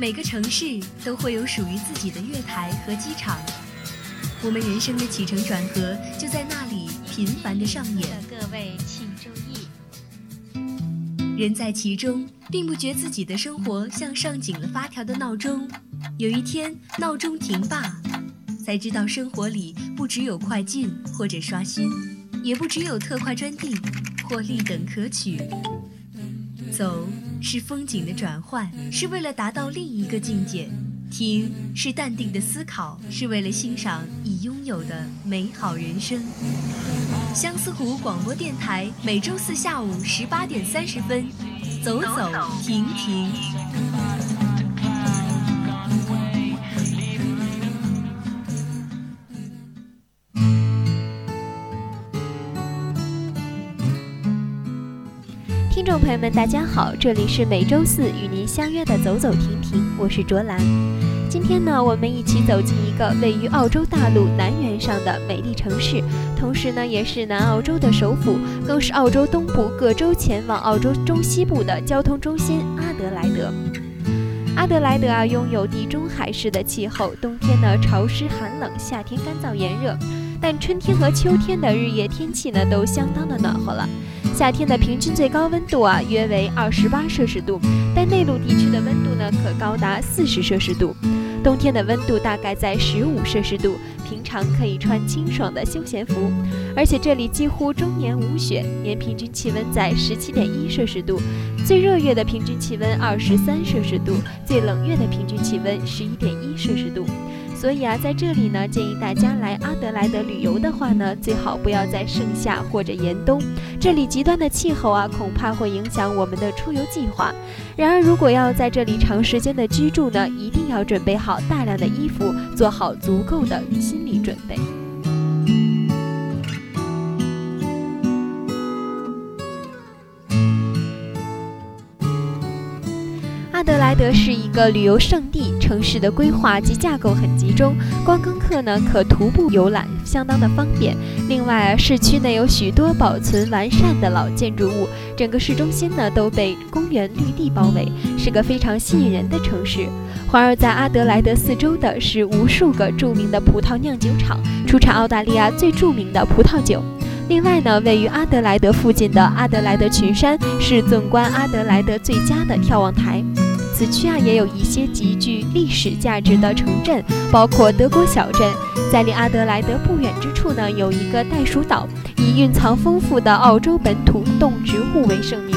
每个城市都会有属于自己的月台和机场，我们人生的起承转合就在那里频繁的上演。各位请注意，人在其中，并不觉自己的生活像上紧了发条的闹钟。有一天，闹钟停罢，才知道生活里不只有快进或者刷新，也不只有特快专递或立等可取。走。是风景的转换，是为了达到另一个境界；听是淡定的思考，是为了欣赏已拥有的美好人生。相思湖广播电台每周四下午十八点三十分，走走停停。听众朋友们，大家好，这里是每周四与您相约的走走停停，我是卓兰。今天呢，我们一起走进一个位于澳洲大陆南缘上的美丽城市，同时呢，也是南澳洲的首府，更是澳洲东部各州前往澳洲中西部的交通中心——阿德莱德。阿德莱德啊，拥有地中海式的气候，冬天呢潮湿寒冷，夏天干燥炎热，但春天和秋天的日夜天气呢都相当的暖和了。夏天的平均最高温度啊，约为二十八摄氏度，但内陆地区的温度呢，可高达四十摄氏度。冬天的温度大概在十五摄氏度，平常可以穿清爽的休闲服。而且这里几乎终年无雪，年平均气温在十七点一摄氏度，最热月的平均气温二十三摄氏度，最冷月的平均气温十一点一摄氏度。所以啊，在这里呢，建议大家来阿德莱德旅游的话呢，最好不要在盛夏或者严冬，这里极端的气候啊，恐怕会影响我们的出游计划。然而，如果要在这里长时间的居住呢，一定要准备好大量的衣服，做好足够的心理准备。阿德莱德是一个旅游胜地，城市的规划及架构很集中，观光客呢可徒步游览，相当的方便。另外，市区内有许多保存完善的老建筑物，整个市中心呢都被公园绿地包围，是个非常吸引人的城市。环绕在阿德莱德四周的是无数个著名的葡萄酿酒厂，出产澳大利亚最著名的葡萄酒。另外呢，位于阿德莱德附近的阿德莱德群山是纵观阿德莱德最佳的眺望台。此区啊，也有一些极具历史价值的城镇，包括德国小镇。在离阿德莱德不远之处呢，有一个袋鼠岛，以蕴藏丰富的澳洲本土动植物为盛名。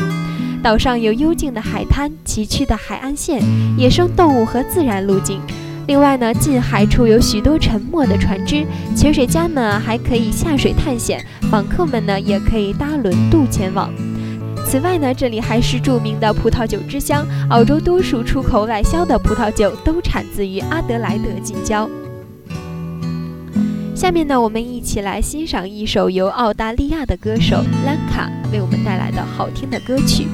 岛上有幽静的海滩、崎岖的海岸线、野生动物和自然路径。另外呢，近海处有许多沉没的船只，潜水家们还可以下水探险，访客们呢也可以搭轮渡前往。此外呢，这里还是著名的葡萄酒之乡。澳洲多数出口外销的葡萄酒都产自于阿德莱德近郊。下面呢，我们一起来欣赏一首由澳大利亚的歌手兰卡为我们带来的好听的歌曲。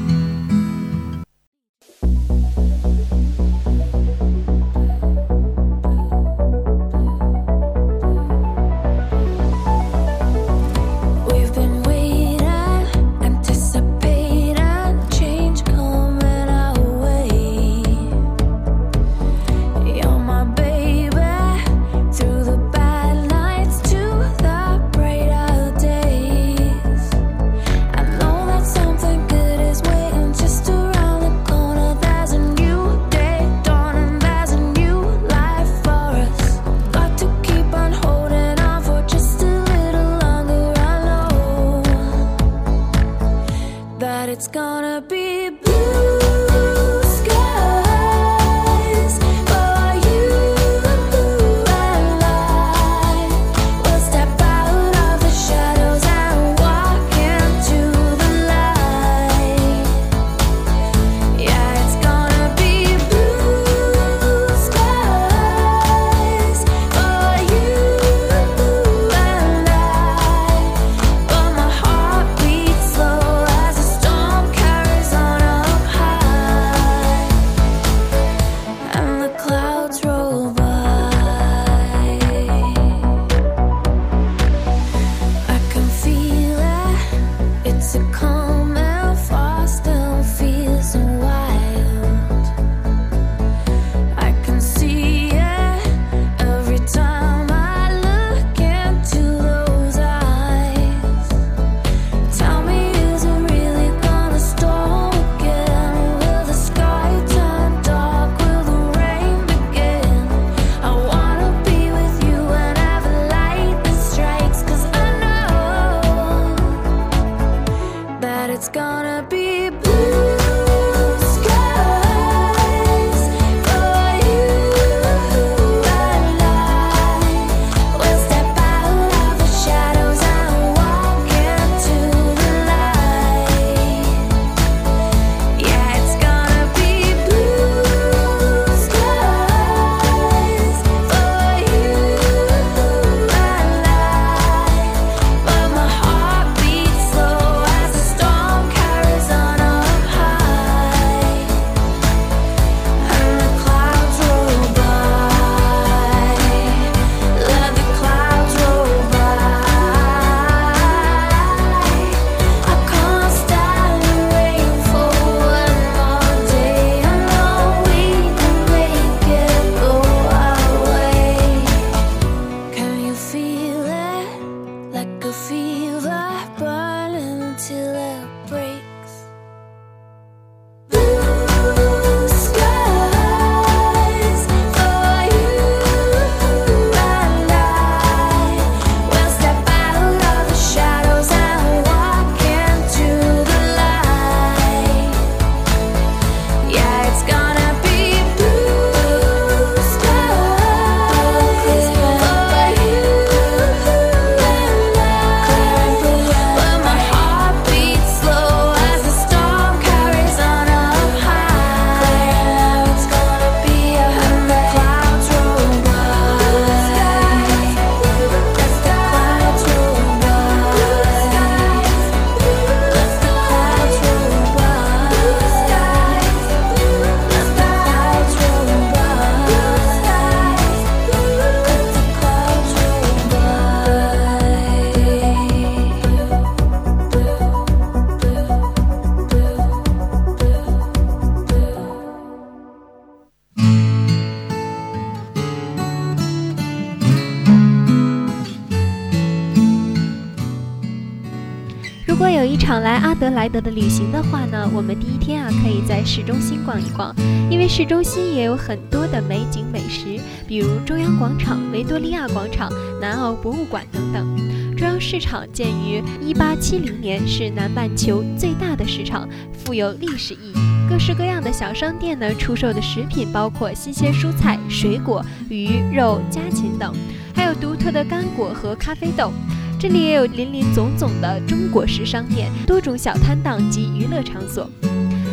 场来阿德莱德的旅行的话呢，我们第一天啊可以在市中心逛一逛，因为市中心也有很多的美景美食，比如中央广场、维多利亚广场、南澳博物馆等等。中央市场建于1870年，是南半球最大的市场，富有历史意义。各式各样的小商店呢，出售的食品包括新鲜蔬菜、水果、鱼肉、家禽等，还有独特的干果和咖啡豆。这里也有林林总总的中国式商店，多种小摊档及娱乐场所。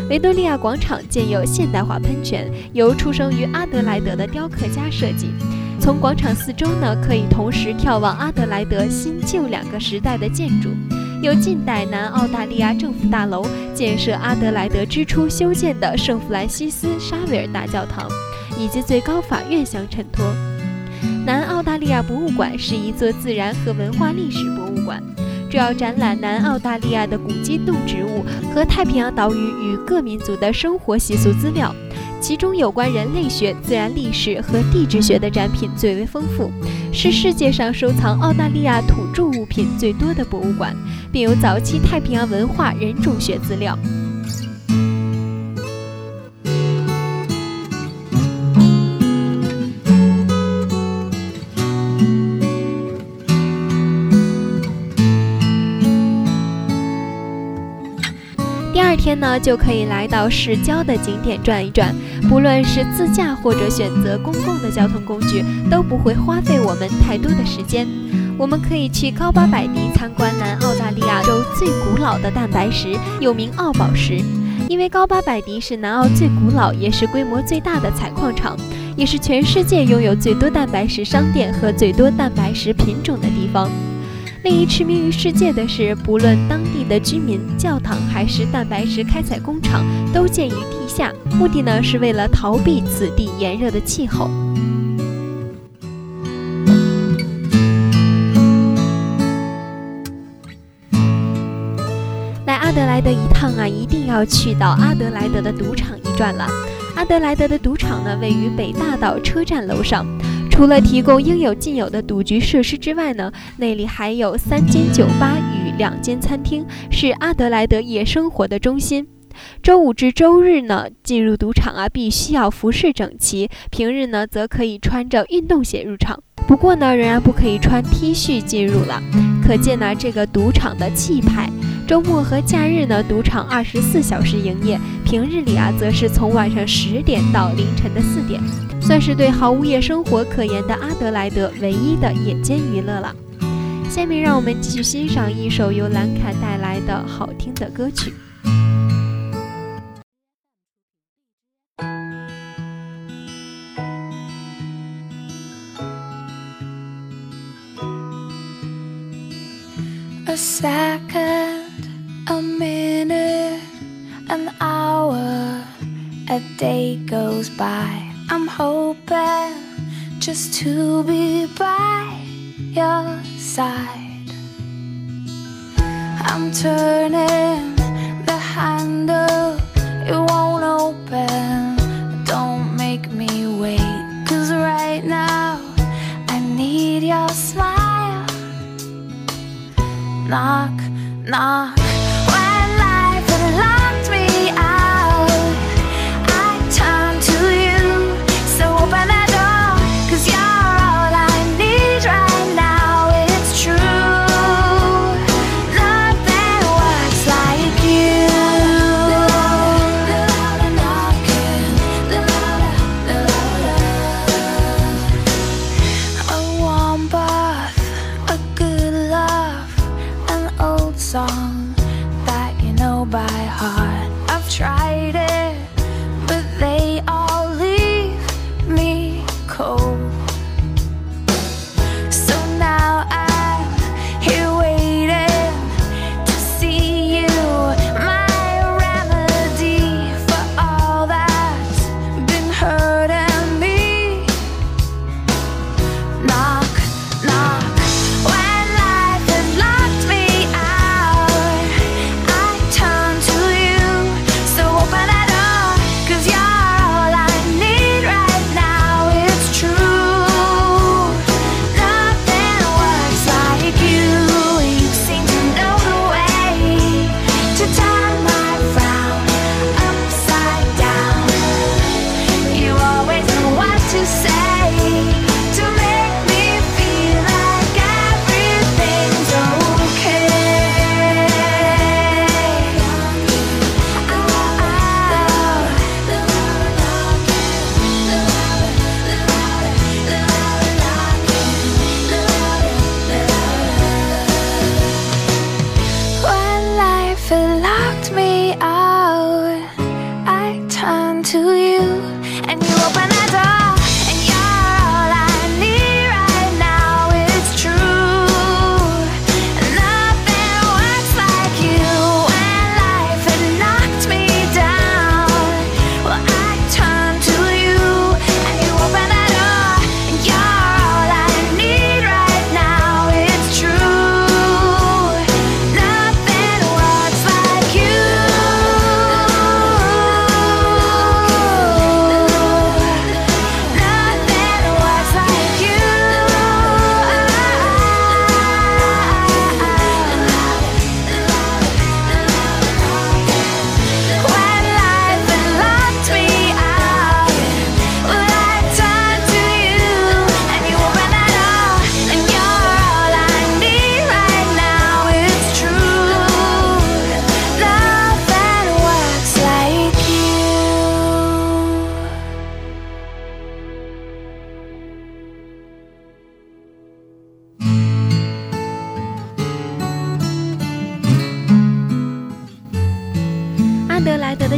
维多利亚广场建有现代化喷泉，由出生于阿德莱德的雕刻家设计。从广场四周呢，可以同时眺望阿德莱德新旧两个时代的建筑，有近代南澳大利亚政府大楼，建设阿德莱德之初修建的圣弗兰西斯沙维尔大教堂，以及最高法院相衬托。南澳大利亚博物馆是一座自然和文化历史博物馆，主要展览南澳大利亚的古今动植物和太平洋岛屿与各民族的生活习俗资料，其中有关人类学、自然历史和地质学的展品最为丰富，是世界上收藏澳大利亚土著物品最多的博物馆，并有早期太平洋文化人种学资料。天呢，就可以来到市郊的景点转一转。不论是自驾或者选择公共的交通工具，都不会花费我们太多的时间。我们可以去高巴百迪参观南澳大利亚州最古老的蛋白石，又名澳宝石。因为高巴百迪是南澳最古老也是规模最大的采矿场，也是全世界拥有最多蛋白石商店和最多蛋白石品种的地方。另一驰名于世界的是，不论当地的居民、教堂还是蛋白石开采工厂，都建于地下，目的呢是为了逃避此地炎热的气候。来阿德莱德一趟啊，一定要去到阿德莱德的赌场一转了。阿德莱德的赌场呢，位于北大道车站楼上。除了提供应有尽有的赌局设施之外呢，那里还有三间酒吧与两间餐厅，是阿德莱德夜生活的中心。周五至周日呢，进入赌场啊，必须要服饰整齐；平日呢，则可以穿着运动鞋入场。不过呢，仍然不可以穿 T 恤进入了。可见呢，这个赌场的气派。周末和假日呢，赌场二十四小时营业；平日里啊，则是从晚上十点到凌晨的四点，算是对毫无夜生活可言的阿德莱德唯一的夜间娱乐了。下面让我们继续欣赏一首由兰卡带来的好听的歌曲。A second. a minute, hour, a day goes by. I'm hoping just to be by your side. I'm turning the handle, it won't open. Don't make me wait, cause right now I need your smile. Knock, knock. by heart.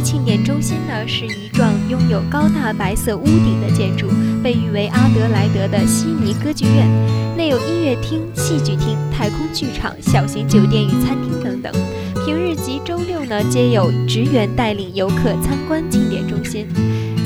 庆典中心呢，是一幢拥有高大白色屋顶的建筑，被誉为阿德莱德的悉尼歌剧院，内有音乐厅、戏剧厅、太空剧场、小型酒店与餐厅等等。平日及周六呢，皆有职员带领游客参观庆典中心。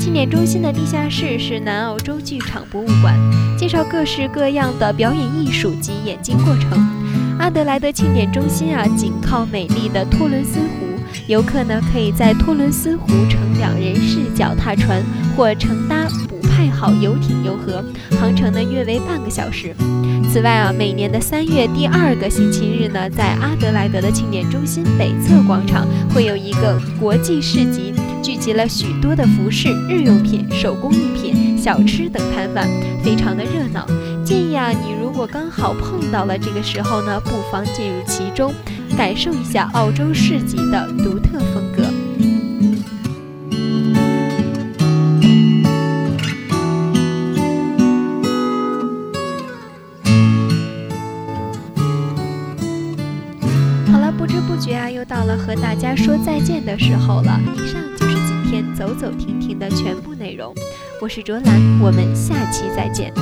庆典中心的地下室是南澳洲剧场博物馆，介绍各式各样的表演艺术及演进过程。阿德莱德庆典中心啊，紧靠美丽的托伦斯湖。游客呢可以在托伦斯湖乘两人式脚踏船或乘搭补派号游艇游河，航程呢约为半个小时。此外啊，每年的三月第二个星期日呢，在阿德莱德的庆典中心北侧广场会有一个国际市集，聚集了许多的服饰、日用品、手工艺品、小吃等摊贩，非常的热闹。建议啊，你如果刚好碰到了这个时候呢，不妨进入其中。感受一下澳洲市集的独特风格。好了，不知不觉啊，又到了和大家说再见的时候了。以上就是今天走走停停的全部内容。我是卓兰，我们下期再见。